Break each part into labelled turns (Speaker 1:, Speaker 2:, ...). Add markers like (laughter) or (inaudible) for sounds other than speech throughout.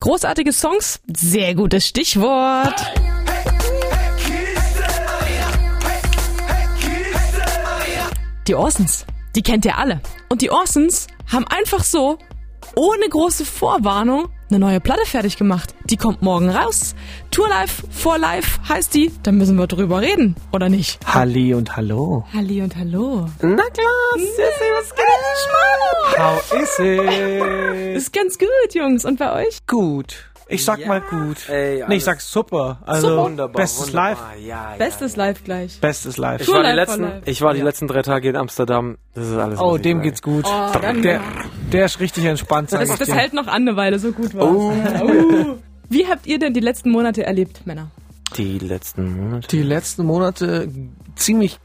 Speaker 1: Großartige Songs, sehr gutes Stichwort. Die Orsons, die kennt ihr alle. Und die Orsons haben einfach so, ohne große Vorwarnung, eine neue Platte fertig gemacht. Die kommt morgen raus. Tour Life for Life heißt die. Da müssen wir drüber reden, oder nicht?
Speaker 2: Halli und Hallo.
Speaker 1: Halli und Hallo.
Speaker 2: Na klar, Sissi, was geht? How is it?
Speaker 1: Ist ganz gut, Jungs. Und bei euch?
Speaker 2: Gut. Ich sag
Speaker 3: Ja.
Speaker 2: mal gut.
Speaker 3: Ey,
Speaker 2: nee, ich sag super. Also
Speaker 3: So wunderbar,
Speaker 2: bestes
Speaker 3: wunderbar.
Speaker 2: Live.
Speaker 3: Ja, ja,
Speaker 1: Bestes Live gleich.
Speaker 2: Bestes Live.
Speaker 3: Ich war, die letzten, ich war die letzten drei Tage in Amsterdam. Das ist alles.
Speaker 2: Oh, dem geht's gut.
Speaker 1: Oh,
Speaker 2: der, der ist richtig entspannt, sag
Speaker 1: Das,
Speaker 2: ich
Speaker 1: das
Speaker 2: dir.
Speaker 1: hält noch an eine Weile, so gut war's. Oh. Wie habt ihr denn die letzten Monate erlebt, Männer?
Speaker 3: Die letzten Monate.
Speaker 2: die letzten Monate ziemlich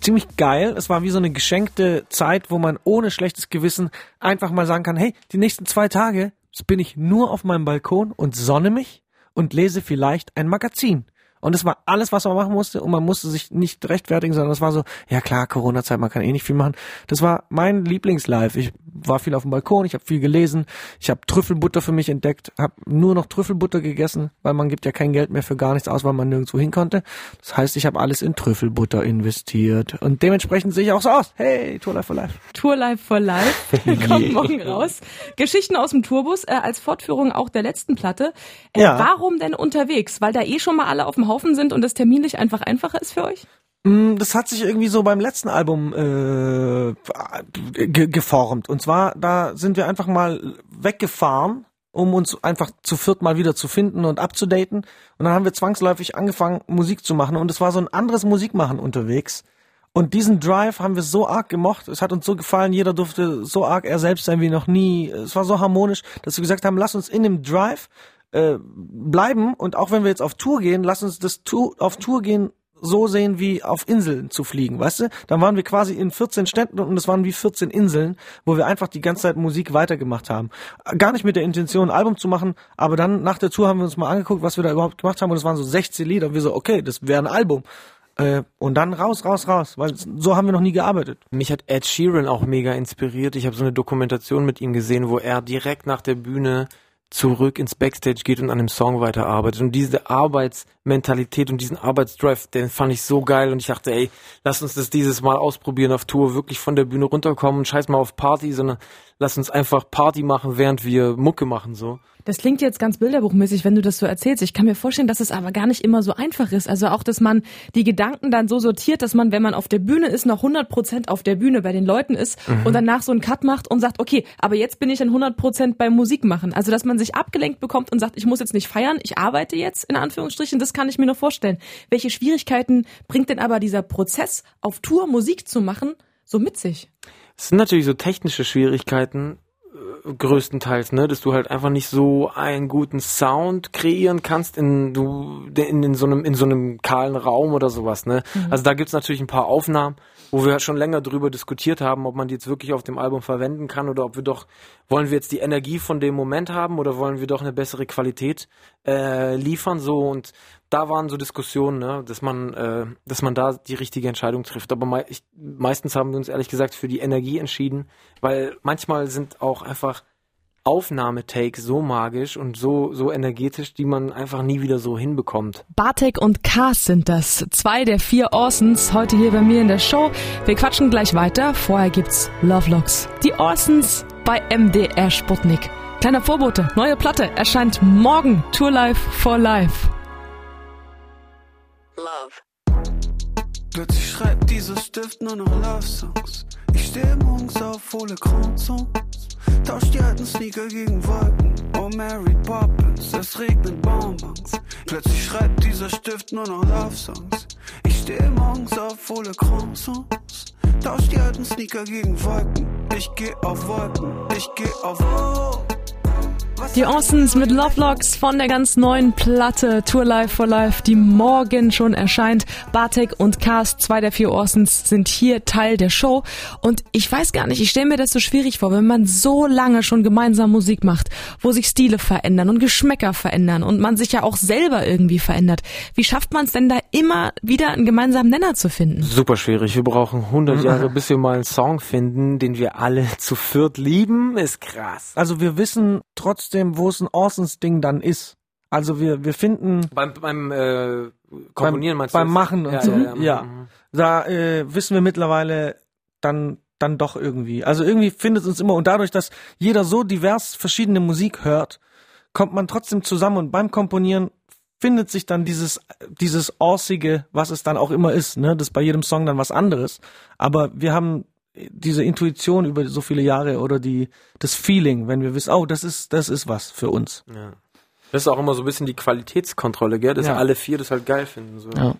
Speaker 2: ziemlich geil. Es war wie so eine geschenkte Zeit, wo man ohne schlechtes Gewissen einfach mal sagen kann, hey, die nächsten zwei Tage bin ich nur auf meinem Balkon und sonne mich und lese vielleicht ein Magazin. Und das war alles, was man machen musste und man musste sich nicht rechtfertigen, sondern es war so, ja klar, Corona-Zeit, man kann eh nicht viel machen. Das war mein Lieblingslife. Ich war viel auf dem Balkon, ich habe viel gelesen, ich habe Trüffelbutter für mich entdeckt, habe nur noch Trüffelbutter gegessen, weil man gibt ja kein Geld mehr für gar nichts aus, weil man nirgendwo hin konnte. Das heißt, ich habe alles in Trüffelbutter investiert und dementsprechend sehe ich auch so aus. Hey, Tour Life for Life.
Speaker 1: Tour Life for Life (laughs) (laughs) kommt morgen raus. Geschichten aus dem Tourbus äh, als Fortführung auch der letzten Platte. Äh,
Speaker 2: Ja.
Speaker 1: Warum denn unterwegs? Weil da eh schon mal alle auf dem Haufen sind und es terminlich einfach einfacher ist für euch?
Speaker 2: Mm, Das hat sich irgendwie so beim letzten Album äh, ge geformt. Und zwar, da sind wir einfach mal weggefahren, um uns einfach zu viert mal wieder zu finden und abzudaten. Und dann haben wir zwangsläufig angefangen, Musik zu machen. Und es war so ein anderes Musikmachen unterwegs. Und diesen Drive haben wir so arg gemocht. Es hat uns so gefallen. Jeder durfte so arg er selbst sein wie noch nie. Es war so harmonisch, dass wir gesagt haben, lass uns in dem Drive äh, bleiben. Und auch wenn wir jetzt auf Tour gehen, lass uns das Tour, auf Tour gehen so sehen, wie auf Inseln zu fliegen, weißt du? Dann waren wir quasi in 14 Städten und es waren wie 14 Inseln, wo wir einfach die ganze Zeit Musik weitergemacht haben. Gar nicht mit der Intention, ein Album zu machen, aber dann nach der Tour haben wir uns mal angeguckt, was wir da überhaupt gemacht haben und es waren so 16 Lieder und wir so, okay, das wäre ein Album. Äh, und dann raus, raus, raus, weil so haben wir noch nie gearbeitet.
Speaker 3: Mich hat Ed Sheeran auch mega inspiriert. Ich habe so eine Dokumentation mit ihm gesehen, wo er direkt nach der Bühne zurück ins Backstage geht und an dem Song weiterarbeitet. Und diese Arbeitsmentalität und diesen Arbeitsdrive, den fand ich so geil und ich dachte, ey, lass uns das dieses Mal ausprobieren auf Tour, wirklich von der Bühne runterkommen und scheiß mal auf Party, sondern lass uns einfach Party machen, während wir Mucke machen, so.
Speaker 1: Das klingt jetzt ganz bilderbuchmäßig, wenn du das so erzählst. Ich kann mir vorstellen, dass es aber gar nicht immer so einfach ist. Also auch, dass man die Gedanken dann so sortiert, dass man, wenn man auf der Bühne ist, noch 100 Prozent auf der Bühne bei den Leuten ist und danach so einen Cut macht und sagt, okay, aber jetzt bin ich dann 100 Prozent beim Musik machen. Also, dass man sich abgelenkt bekommt und sagt, ich muss jetzt nicht feiern, ich arbeite jetzt, in Anführungsstrichen, das kann ich mir nur vorstellen. Welche Schwierigkeiten bringt denn aber dieser Prozess, auf Tour Musik zu machen, so mit sich?
Speaker 3: Es sind natürlich so technische Schwierigkeiten, größtenteils, ne, dass du halt einfach nicht so einen guten Sound kreieren kannst in du in, in so einem in so einem kahlen Raum oder sowas, ne? Also da gibt's natürlich ein paar Aufnahmen, wo wir schon länger drüber diskutiert haben, ob man die jetzt wirklich auf dem Album verwenden kann oder ob wir doch wollen wir jetzt die Energie von dem Moment haben oder wollen wir doch eine bessere Qualität äh, liefern so und da waren so Diskussionen, ne, dass man, äh, dass man da die richtige Entscheidung trifft. Aber mei ich, meistens haben wir uns ehrlich gesagt für die Energie entschieden, weil manchmal sind auch einfach Aufnahmetakes so magisch und so so energetisch, die man einfach nie wieder so hinbekommt.
Speaker 1: Bartek und Kars sind das. Zwei der vier Orsons heute hier bei mir in der Show. Wir quatschen gleich weiter. Vorher gibt's Lovelocks. Die Orsons bei MDR Sputnik. Kleiner Vorbote, neue Platte erscheint morgen. Tour Life for Life.
Speaker 4: Plötzlich schreibt dieser Stift nur noch Love Songs. Ich stehe morgens auf, hole Croissants. Tausch die alten Sneaker gegen Wolken. Oh Mary Poppins, es regnet Bonbons. Plötzlich schreibt dieser Stift nur noch Love Songs. Ich stehe morgens auf, hole Croissants. Tausch die alten Sneaker gegen Wolken. Ich geh auf Wolken, ich geh auf oh.
Speaker 1: Die Orsons mit Lovelocks von der ganz neuen Platte Tour Life for Life, die morgen schon erscheint. Bartek und Cast, zwei der vier Orsons, sind hier Teil der Show. Und ich weiß gar nicht, ich stelle mir das so schwierig vor, wenn man so lange schon gemeinsam Musik macht, wo sich Stile verändern und Geschmäcker verändern und man sich ja auch selber irgendwie verändert. Wie schafft man es denn da immer wieder einen gemeinsamen Nenner zu finden?
Speaker 3: Super schwierig. Wir brauchen 100 (laughs) Jahre, bis wir mal einen Song finden, den wir alle (laughs) zu viert lieben. Ist krass.
Speaker 2: Also wir wissen trotz trotzdem, wo es ein Orsons-Ding dann ist. Also wir, wir finden
Speaker 3: Beim, beim äh, Komponieren meinst
Speaker 2: beim
Speaker 3: du?
Speaker 2: Machen und
Speaker 3: ja,
Speaker 2: so.
Speaker 3: Ja, ja,
Speaker 2: Ja.
Speaker 3: mhm.
Speaker 2: da äh, wissen wir mittlerweile dann dann doch irgendwie. Also irgendwie findet es uns immer und dadurch, dass jeder so divers verschiedene Musik hört, kommt man trotzdem zusammen und beim Komponieren findet sich dann dieses dieses Orsige, was es dann auch immer ist, ne, das ist bei jedem Song dann was anderes, aber wir haben diese Intuition über so viele Jahre oder die das Feeling, wenn wir wissen, oh, das ist das ist was für uns.
Speaker 3: Ja. Das ist auch immer so ein bisschen die Qualitätskontrolle, gell? Dass
Speaker 2: Ja.
Speaker 3: alle vier das halt geil finden. So.
Speaker 2: Ja.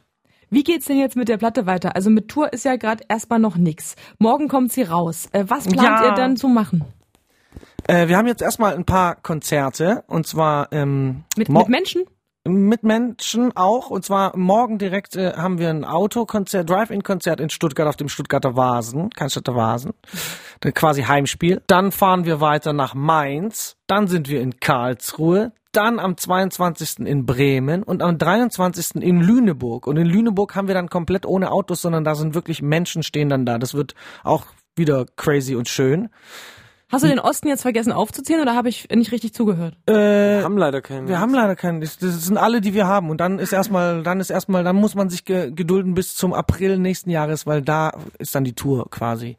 Speaker 1: Wie geht's denn jetzt mit der Platte weiter? Also mit Tour ist ja gerade erstmal noch nix. Morgen kommt sie raus. Äh, was plant
Speaker 2: Ja.
Speaker 1: ihr dann zu machen?
Speaker 2: Äh, wir haben jetzt erstmal ein paar Konzerte und zwar ähm,
Speaker 1: Mit, mit Menschen?
Speaker 2: Mit Menschen auch. Und zwar morgen direkt äh, haben wir ein Autokonzert, Drive-In-Konzert in Stuttgart auf dem Stuttgarter Vasen, Cannstatter Vasen. Dann quasi Heimspiel. Dann fahren wir weiter nach Mainz. Dann sind wir in Karlsruhe. Dann am 22. in Bremen und am 23. in Lüneburg. Und in Lüneburg haben wir dann komplett ohne Autos, sondern da sind wirklich Menschen stehen dann da. Das wird auch wieder crazy und schön.
Speaker 1: Hast du den Osten jetzt vergessen aufzuzählen oder habe ich nicht richtig zugehört?
Speaker 2: Äh,
Speaker 3: Wir haben leider keinen.
Speaker 2: Wir haben leider keinen. Das, das sind alle, die wir haben. Und dann ist erstmal, dann ist erstmal, dann muss man sich ge gedulden bis zum April nächsten Jahres, weil da ist dann die Tour quasi.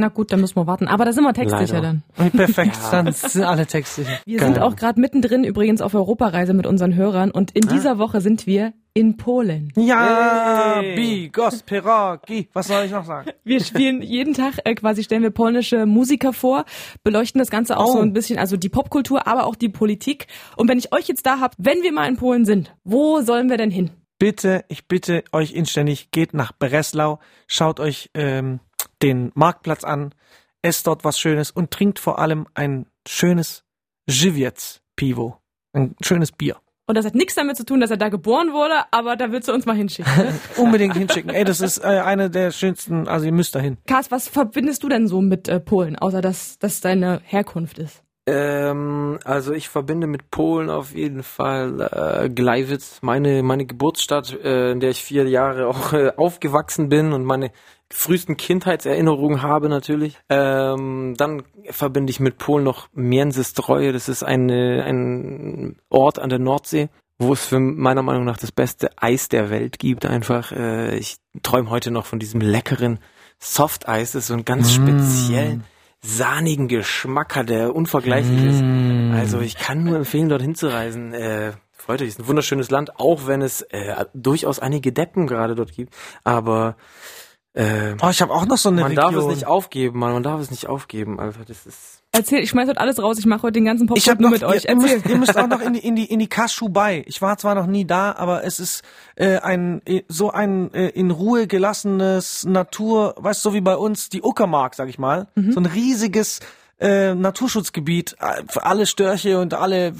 Speaker 1: Na gut, dann müssen wir warten. Aber da sind wir textsicher
Speaker 3: Leider.
Speaker 1: dann.
Speaker 2: Perfekt, dann sind alle Texte.
Speaker 1: Wir sind auch gerade mittendrin übrigens auf Europareise mit unseren Hörern und in dieser Woche sind wir in Polen.
Speaker 2: Ja,
Speaker 3: Hey.
Speaker 2: Bigos, Pierogi. Was soll ich noch sagen?
Speaker 1: Wir spielen jeden Tag äh, quasi, stellen wir polnische Musiker vor, beleuchten das Ganze auch
Speaker 2: Oh.
Speaker 1: so ein bisschen, also die Popkultur, aber auch die Politik. Und wenn ich euch jetzt da hab, wenn wir mal in Polen sind, wo sollen wir denn hin?
Speaker 2: Bitte, ich bitte euch inständig, geht nach Breslau, schaut euch ähm, den Marktplatz an, esst dort was Schönes und trinkt vor allem ein schönes Żywiec Pivo. Ein schönes Bier.
Speaker 1: Und das hat nichts damit zu tun, dass er da geboren wurde, aber da willst du uns mal hinschicken. Ne? (laughs)
Speaker 2: Unbedingt hinschicken. Ey, das ist äh, eine der schönsten, also ihr müsst dahin.
Speaker 1: Kars, was verbindest du denn so mit äh, Polen, außer dass das deine Herkunft ist?
Speaker 3: Ähm, also ich verbinde mit Polen auf jeden Fall äh, Gleiwitz, meine meine Geburtsstadt, äh, in der ich vier Jahre auch äh, aufgewachsen bin und meine frühesten Kindheitserinnerungen habe natürlich. Ähm, dann verbinde ich mit Polen noch Międzyzdroje, das ist eine, ein Ort an der Nordsee, wo es für meiner Meinung nach das beste Eis der Welt gibt einfach. Äh, ich träume heute noch von diesem leckeren Softeis, das so einen ganz speziellen sahnigen Geschmack hat, der unvergleichlich ist. Also ich kann nur empfehlen, dorthin zu reisen. Äh, freut euch, ist ein wunderschönes Land, auch wenn es äh, durchaus einige Deppen gerade dort gibt. Aber äh,
Speaker 2: Oh, ich habe auch noch so eine
Speaker 3: man
Speaker 2: Region.
Speaker 3: darf es nicht aufgeben, Mann. Man darf es nicht aufgeben, Alter. Das ist
Speaker 1: Erzähl, ich schmeiß heute alles raus, ich mache heute den ganzen
Speaker 2: ich
Speaker 1: Podcast
Speaker 2: habe
Speaker 1: nur
Speaker 2: noch,
Speaker 1: mit euch.
Speaker 2: ihr, ihr,
Speaker 1: Erzähl.
Speaker 2: müsst, ihr müsst auch noch in die in die in die Kaschubei. Ich war zwar noch nie da, aber es ist äh, ein äh, so ein äh, in Ruhe gelassenes Natur, weißt du, so wie bei uns die Uckermark, sag ich mal,
Speaker 1: Mhm.
Speaker 2: so ein riesiges äh, Naturschutzgebiet äh, für alle Störche und alle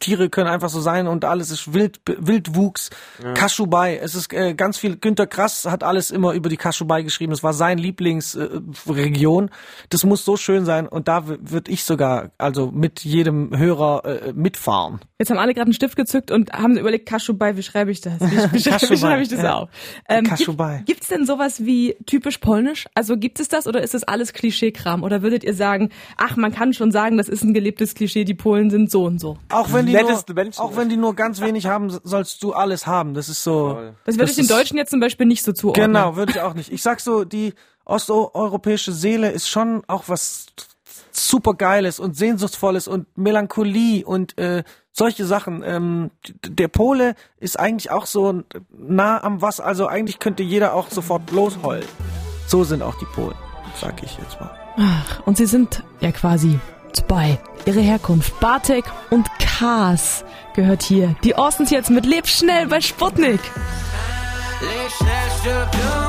Speaker 2: Tiere können einfach so sein und alles ist wild Wildwuchs. Kaschubei, es ist äh, ganz viel. Günter Grass hat alles immer über die Kaschubei geschrieben. Es war sein Lieblingsregion. Äh, das muss so schön sein und da würde ich sogar also mit jedem Hörer äh, mitfahren.
Speaker 1: Jetzt haben alle gerade einen Stift gezückt und haben überlegt, Kaschubai, wie schreibe ich das? Wie, wie, (laughs) schreibe,
Speaker 2: Kaschubai,
Speaker 1: ich das
Speaker 2: ja.
Speaker 1: auf? Ähm,
Speaker 2: Kaschubai.
Speaker 1: gibt, gibt's denn sowas wie typisch polnisch? Also gibt es das oder ist das alles Klischeekram? Oder würdet ihr sagen, ach, man kann schon sagen, das ist ein gelebtes Klischee, die Polen sind so und so?
Speaker 2: Auch wenn die nur,
Speaker 3: Menschen.
Speaker 2: auch wenn die nur ganz wenig haben, sollst du alles haben. Das ist so.
Speaker 1: Das würde ich den Deutschen jetzt zum Beispiel nicht so zuordnen.
Speaker 2: Genau, würde ich auch nicht. Ich sag so, die osteuropäische Seele ist schon auch was super geiles und sehnsuchtsvolles und Melancholie und äh, solche Sachen. Ähm, der Pole ist eigentlich auch so nah am was, also eigentlich könnte jeder auch sofort losheulen. So sind auch die Polen, sag ich jetzt mal.
Speaker 1: Ach, und sie sind ja quasi zwei. Ihre Herkunft, Bartek und Kas gehört hier. Die Orsons jetzt mit Leb schnell bei Sputnik.
Speaker 4: Leb schnell, stirb